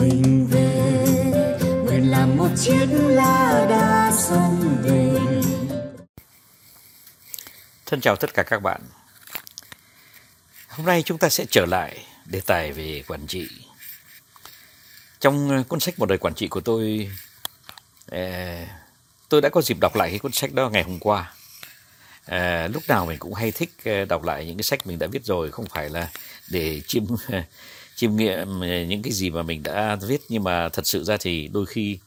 mình về nguyện làm một chiếc lá đa sông về Thân chào tất cả các bạn. Hôm nay chúng ta sẽ trở lại đề tài về quản trị. Trong cuốn sách Một đời quản trị của tôi, ờ, tôi đã có dịp đọc lại cái cuốn sách đó ngày hôm qua. À, lúc nào mình cũng hay thích ờ, đọc lại những cái sách mình đã viết rồi, không phải là để chiêm chiêm nghiệm ờ, những cái gì mà mình đã viết. Nhưng mà thật sự ra thì đôi khi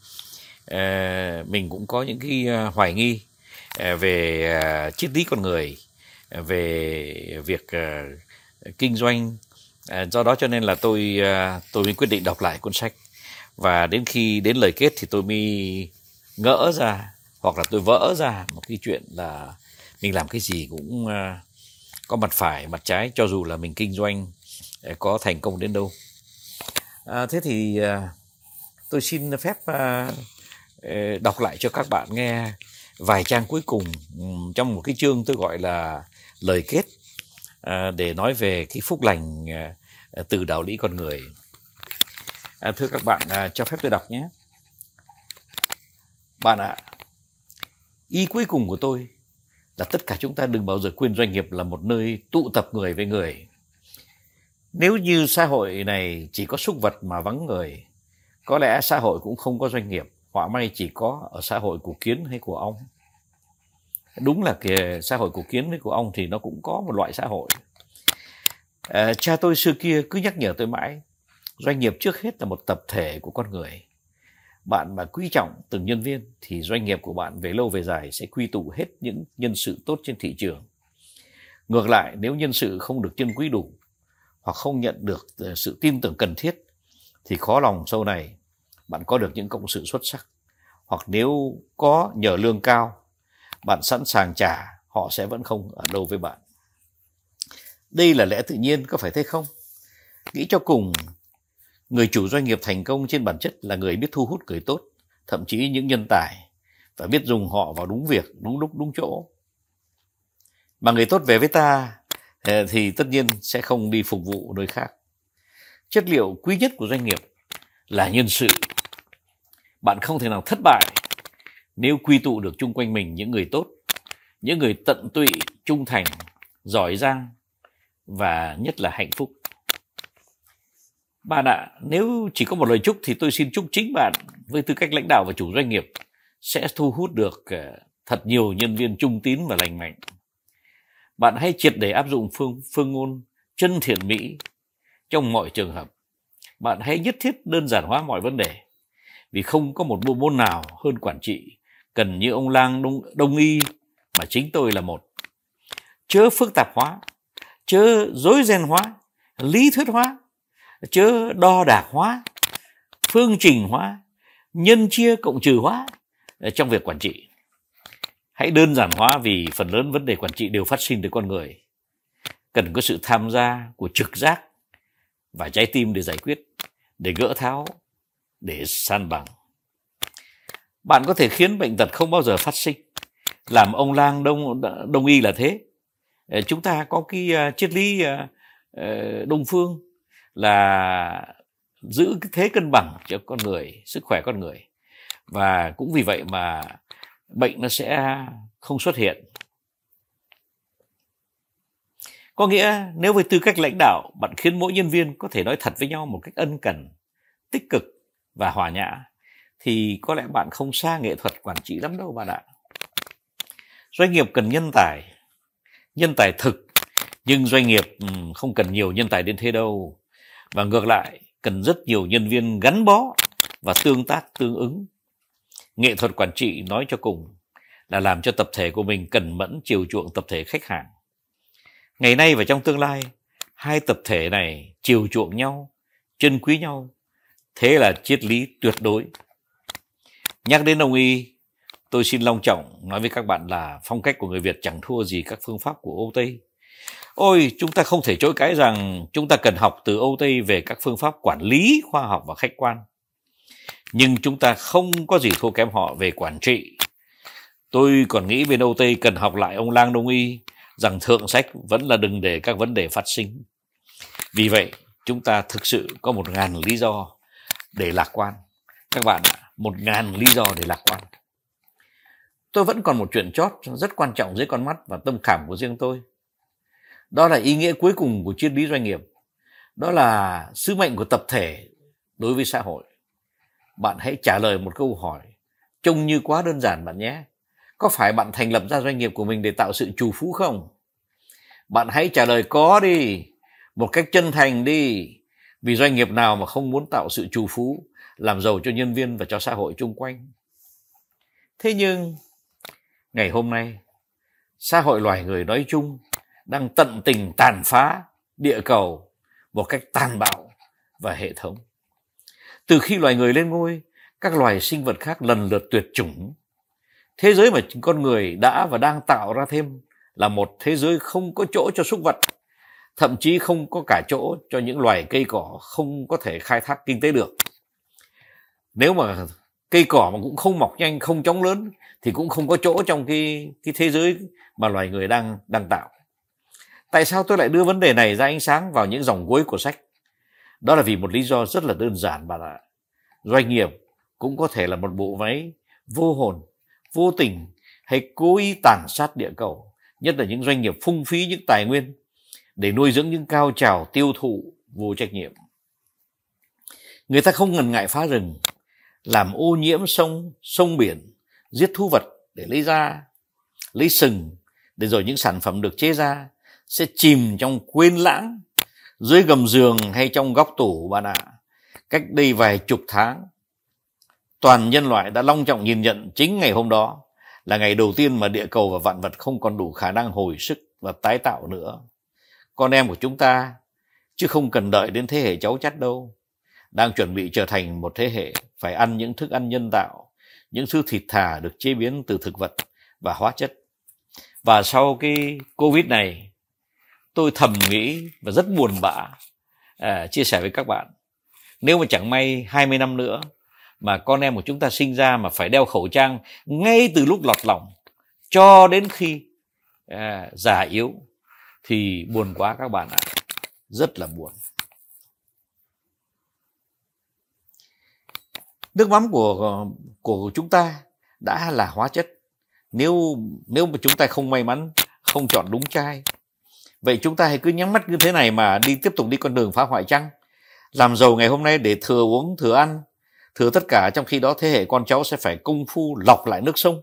ờ, mình cũng có những cái ờ, hoài nghi về triết lý con người về việc kinh doanh. Do đó cho nên là tôi tôi mới quyết định đọc lại cuốn sách. Và đến khi đến lời kết thì tôi mới ngỡ ra, hoặc là tôi vỡ ra một cái chuyện là mình làm cái gì cũng có mặt phải, mặt trái. Cho dù là mình kinh doanh có thành công đến đâu à, thế thì à, tôi xin phép à, ờ, đọc lại cho các bạn nghe vài trang cuối cùng trong một cái chương tôi gọi là lời kết à, để nói về cái phúc lành à, à, từ đạo lý con người. À, thưa các bạn, à, cho phép tôi đọc nhé. Bạn ạ, ý cuối cùng của tôi là tất cả chúng ta đừng bao giờ quên doanh nghiệp là một nơi tụ tập người với người. Nếu như xã hội này chỉ có súc vật mà vắng người, có lẽ xã hội cũng không có doanh nghiệp. Họa may chỉ có ở xã hội của kiến hay của ong. Đúng là kìa, xã hội của kiến với của ong thì nó cũng có một loại xã hội. À, cha tôi xưa kia cứ nhắc nhở tôi mãi, doanh nghiệp trước hết là một tập thể của con người. Bạn mà quý trọng từng nhân viên thì doanh nghiệp của bạn về lâu về dài sẽ quy tụ hết những nhân sự tốt trên thị trường. Ngược lại, nếu nhân sự không được chân quý đủ hoặc không nhận được ờ, sự tin tưởng cần thiết thì khó lòng sau này bạn có được những cộng sự xuất sắc. Hoặc nếu có nhờ lương cao, bạn sẵn sàng trả, họ sẽ vẫn không ở đâu với bạn. Đây là lẽ tự nhiên, có phải thế không? Nghĩ cho cùng, người chủ doanh nghiệp thành công trên bản chất là người biết thu hút người tốt, thậm chí những nhân tài, và biết dùng họ vào đúng việc, đúng lúc, đúng chỗ. Mà người tốt về với ta Ờ, thì tất nhiên sẽ không đi phục vụ nơi khác. Chất liệu quý nhất của doanh nghiệp là nhân sự. Bạn không thể nào thất bại nếu quy tụ được chung quanh mình những người tốt, những người tận tụy, trung thành, giỏi giang và nhất là hạnh phúc. Bạn ạ, nếu chỉ có một lời chúc thì tôi xin chúc chính bạn với tư cách lãnh đạo và chủ doanh nghiệp sẽ thu hút được ờ, thật nhiều nhân viên trung tín và lành mạnh. Bạn hãy triệt để áp dụng phương phương ngôn chân thiện mỹ trong mọi trường hợp. Bạn hãy nhất thiết đơn giản hóa mọi vấn đề vì không có một bộ môn nào hơn quản trị cần như ông lang đông, đông y mà chính tôi là một chớ phức tạp hóa chớ dối ren hóa lý thuyết hóa chớ đo đạc hóa phương trình hóa nhân chia cộng trừ hóa ờ, trong việc quản trị hãy đơn giản hóa vì phần lớn vấn đề quản trị đều phát sinh từ con người. Cần có sự tham gia của trực giác và trái tim để giải quyết, để gỡ tháo, để san bằng. Bạn có thể khiến bệnh tật không bao giờ phát sinh. Làm ông lang đông đông y là thế. Ờ, chúng ta có cái ờ, triết lý ờ, đông phương là giữ cái thế cân bằng cho con người, sức khỏe con người. Và cũng vì vậy mà bệnh nó sẽ không xuất hiện. Có nghĩa nếu với tư cách lãnh đạo, bạn khiến mỗi nhân viên có thể nói thật với nhau một cách ân cần, tích cực và hòa nhã, thì có lẽ bạn không xa nghệ thuật quản trị lắm đâu bạn ạ. Doanh nghiệp cần nhân tài nhân tài thực, nhưng doanh nghiệp không cần nhiều nhân tài đến thế đâu. Và ngược lại, cần rất nhiều nhân viên gắn bó và tương tác, tương ứng nghệ thuật quản trị nói cho cùng là làm cho tập thể của mình cần mẫn chiều chuộng tập thể khách hàng. Ngày nay và trong tương lai, hai tập thể này chiều chuộng nhau chân quý nhau. Thế là triết lý tuyệt đối. Nhắc đến ông y, tôi xin long trọng nói với các bạn là phong cách của người việt chẳng thua gì các phương pháp của âu tây. Ôi, chúng ta không thể chối cãi rằng chúng ta cần học từ âu tây về các phương pháp quản lý khoa học và khách quan nhưng chúng ta không có gì thua kém họ về quản trị. Tôi còn nghĩ bên âu tây cần học lại ông lang đông y, rằng thượng sách vẫn là đừng để các vấn đề phát sinh. Vì vậy, chúng ta thực sự có một ngàn lý do để lạc quan. Các bạn ạ, một ngàn lý do để lạc quan. Tôi vẫn còn một chuyện chót rất quan trọng dưới con mắt và tâm khảm của riêng tôi. Đó là ý nghĩa cuối cùng của triết lý doanh nghiệp. Đó là sứ mệnh của tập thể đối với xã hội bạn hãy trả lời một câu hỏi trông như quá đơn giản bạn nhé. Có phải bạn thành lập ra doanh nghiệp của mình để tạo sự trù phú không? Bạn hãy trả lời có đi, một cách chân thành đi. Vì doanh nghiệp nào mà không muốn tạo sự trù phú, làm giàu cho nhân viên và cho xã hội chung quanh? Thế nhưng, ngày hôm nay, xã hội loài người nói chung đang tận tình tàn phá địa cầu một cách tàn bạo và hệ thống từ khi loài người lên ngôi, các loài sinh vật khác lần lượt tuyệt chủng. Thế giới mà con người đã và đang tạo ra thêm là một thế giới không có chỗ cho súc vật, thậm chí không có cả chỗ cho những loài cây cỏ không có thể khai thác kinh tế được. Nếu mà cây cỏ mà cũng không mọc nhanh, không chóng lớn thì cũng không có chỗ trong cái cái thế giới mà loài người đang đang tạo. Tại sao tôi lại đưa vấn đề này ra ánh sáng vào những dòng cuối của sách? Đó là vì một lý do rất là đơn giản, bạn ạ. Doanh nghiệp cũng có thể là một bộ máy vô hồn, vô tình hay cố ý tàn sát địa cầu, nhất là những doanh nghiệp phung phí những tài nguyên để nuôi dưỡng những cao trào tiêu thụ vô trách nhiệm. Người ta không ngần ngại phá rừng, làm ô nhiễm sông sông biển, giết thú vật để lấy da, lấy sừng để rồi những sản phẩm được chế ra sẽ chìm trong quên lãng dưới gầm giường hay trong góc tủ, bạn ạ. Cách đây vài chục tháng, toàn nhân loại đã long trọng nhìn nhận chính ngày hôm đó là ngày đầu tiên mà địa cầu và vạn vật không còn đủ khả năng hồi sức và tái tạo nữa. Con em của chúng ta, chứ không cần đợi đến thế hệ cháu chắt đâu, đang chuẩn bị trở thành một thế hệ phải ăn những thức ăn nhân tạo, những thứ thịt thà được chế biến từ thực vật và hóa chất. Và sau cái covid này tôi thầm nghĩ và rất buồn bã à, chia sẻ với các bạn. Nếu mà chẳng may 20 năm nữa mà con em của chúng ta sinh ra mà phải đeo khẩu trang ngay từ lúc lọt lòng cho đến khi à, già yếu thì buồn quá các bạn ạ. Rất là buồn. Nước mắm của của chúng ta đã là hóa chất. Nếu nếu mà chúng ta không may mắn không chọn đúng chai vậy chúng ta hãy cứ nhắm mắt như thế này mà đi tiếp tục đi con đường phá hoại chăng? Làm giàu ngày hôm nay để thừa uống, thừa ăn. Thừa tất cả, trong khi đó thế hệ con cháu sẽ phải công phu lọc lại nước sông.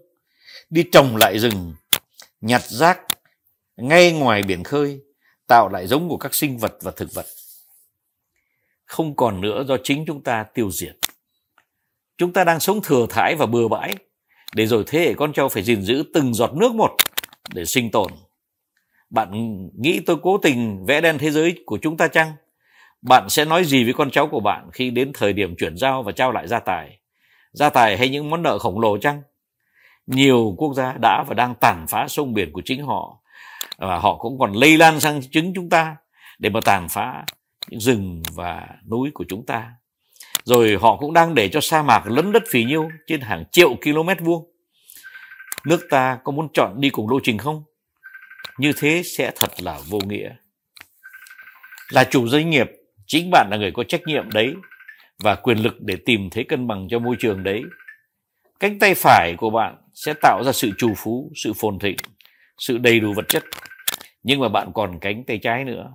Đi trồng lại rừng, nhặt rác, ngay ngoài biển khơi, tạo lại giống của các sinh vật và thực vật. Không còn nữa do chính chúng ta tiêu diệt. Chúng ta đang sống thừa thãi và bừa bãi. Để rồi thế hệ con cháu phải gìn giữ từng giọt nước một để sinh tồn bạn nghĩ tôi cố tình vẽ đen thế giới của chúng ta chăng? Bạn sẽ nói gì với con cháu của bạn khi đến thời điểm chuyển giao và trao lại gia tài? Gia tài hay những món nợ khổng lồ chăng? Nhiều quốc gia đã và đang tàn phá sông biển của chính họ, và họ cũng còn lây lan sang chính chúng ta để mà tàn phá những rừng và núi của chúng ta. Rồi họ cũng đang để cho sa mạc lấn đất phì nhiêu trên hàng triệu km vuông. Nước ta có muốn chọn đi cùng lộ trình không? Như thế sẽ thật là vô nghĩa. Là chủ doanh nghiệp, chính bạn là người có trách nhiệm đấy và quyền lực để tìm thấy cân bằng cho môi trường đấy. Cánh tay phải của bạn sẽ tạo ra sự trù phú, sự phồn thịnh, sự đầy đủ vật chất. Nhưng mà bạn còn cánh tay trái nữa.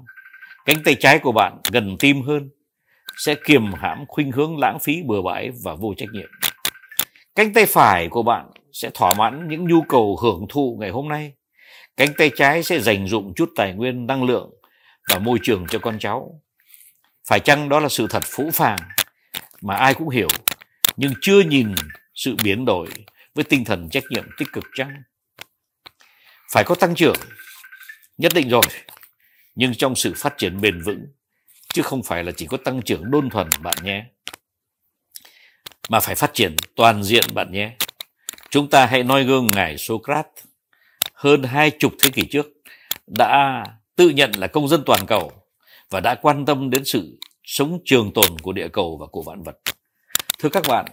Cánh tay trái của bạn gần tim hơn, sẽ kiềm hãm khuynh hướng lãng phí, bừa bãi và vô trách nhiệm. Cánh tay phải của bạn sẽ thỏa mãn những nhu cầu hưởng thụ ngày hôm nay cánh tay trái sẽ dành dụng chút tài nguyên năng lượng và môi trường cho con cháu. Phải chăng đó là sự thật phũ phàng mà ai cũng hiểu, nhưng chưa nhìn sự biến đổi với tinh thần trách nhiệm tích cực chăng? Phải có tăng trưởng, nhất định rồi, nhưng trong sự phát triển bền vững, chứ không phải là chỉ có tăng trưởng đơn thuần bạn nhé, mà phải phát triển toàn diện bạn nhé. Chúng ta hãy noi gương ngài Socrates hơn hai chục thế kỷ trước đã tự nhận là công dân toàn cầu và đã quan tâm đến sự sống trường tồn của địa cầu và của vạn vật. Thưa các bạn,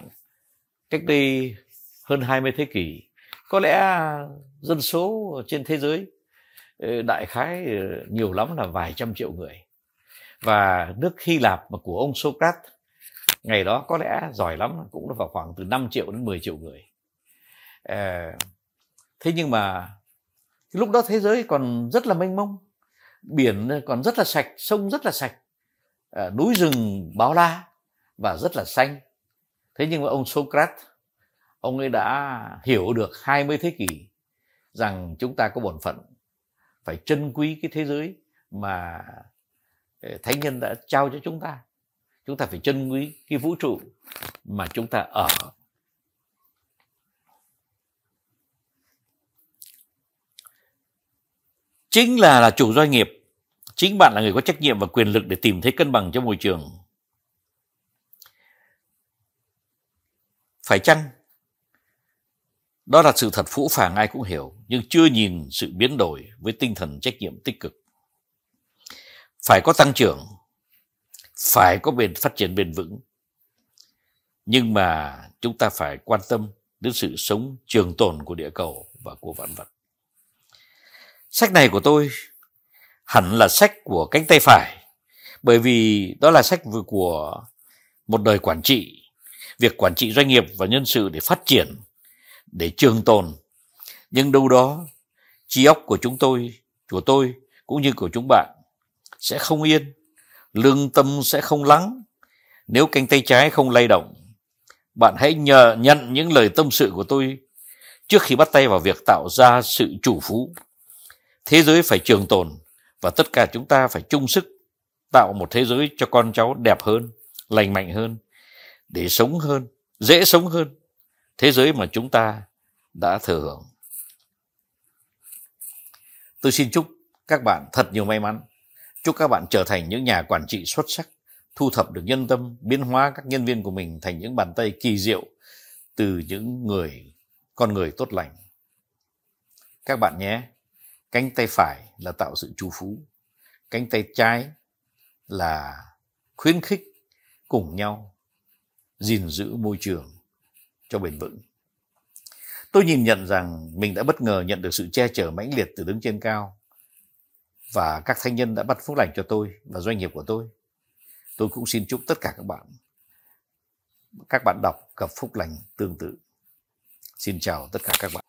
cách đây hơn 20 thế kỷ, có lẽ dân số trên thế giới ờ, đại khái nhiều lắm là vài trăm triệu người. Và nước Hy Lạp mà của ông Socrates ngày đó có lẽ giỏi lắm cũng vào khoảng từ 5 triệu đến 10 triệu người à, thế nhưng mà lúc đó thế giới còn rất là mênh mông biển còn rất là sạch sông rất là sạch à, núi rừng bao la và rất là xanh. Thế nhưng mà ông Socrates ông ấy đã hiểu được 20 thế kỷ rằng chúng ta có bổn phận phải trân quý cái thế giới mà ờ, thánh nhân đã trao cho chúng ta. Chúng ta phải trân quý cái vũ trụ mà chúng ta ở. Chính là là chủ doanh nghiệp. Chính bạn là người có trách nhiệm và quyền lực để tìm thấy cân bằng cho môi trường. Phải chăng? Đó là sự thật phũ phàng, ai cũng hiểu, nhưng chưa nhìn sự biến đổi với tinh thần trách nhiệm tích cực. Phải có tăng trưởng, phải có bền, phát triển bền vững. Nhưng mà chúng ta phải quan tâm đến sự sống trường tồn của địa cầu và của vạn vật sách này của tôi hẳn là sách của cánh tay phải, bởi vì đó là sách của một đời quản trị. Việc quản trị doanh nghiệp và nhân sự để phát triển, để trường tồn. Nhưng đâu đó, trí óc của chúng tôi, của tôi cũng như của chúng bạn sẽ không yên, lương tâm sẽ không lắng. Nếu cánh tay trái không lay động, bạn hãy nhờ, nhận những lời tâm sự của tôi trước khi bắt tay vào việc tạo ra sự chủ phú thế giới phải trường tồn và tất cả chúng ta phải chung sức tạo một thế giới cho con cháu đẹp hơn, lành mạnh hơn, để sống hơn, dễ sống hơn. Thế giới mà chúng ta đã thừa hưởng. Tôi xin chúc các bạn thật nhiều may mắn. Chúc các bạn trở thành những nhà quản trị xuất sắc, thu thập được nhân tâm, biến hóa các nhân viên của mình thành những bàn tay kỳ diệu từ những người, con người tốt lành. Các bạn nhé cánh tay phải là tạo sự chu phú. Cánh tay trái là khuyến khích cùng nhau gìn giữ môi trường cho bền vững. Tôi nhìn nhận rằng mình đã bất ngờ nhận được sự che chở mãnh liệt từ đứng trên cao và các thanh nhân đã bắt phúc lành cho tôi và doanh nghiệp của tôi. Tôi cũng xin chúc tất cả các bạn các bạn đọc gặp phúc lành tương tự. Xin chào tất cả các bạn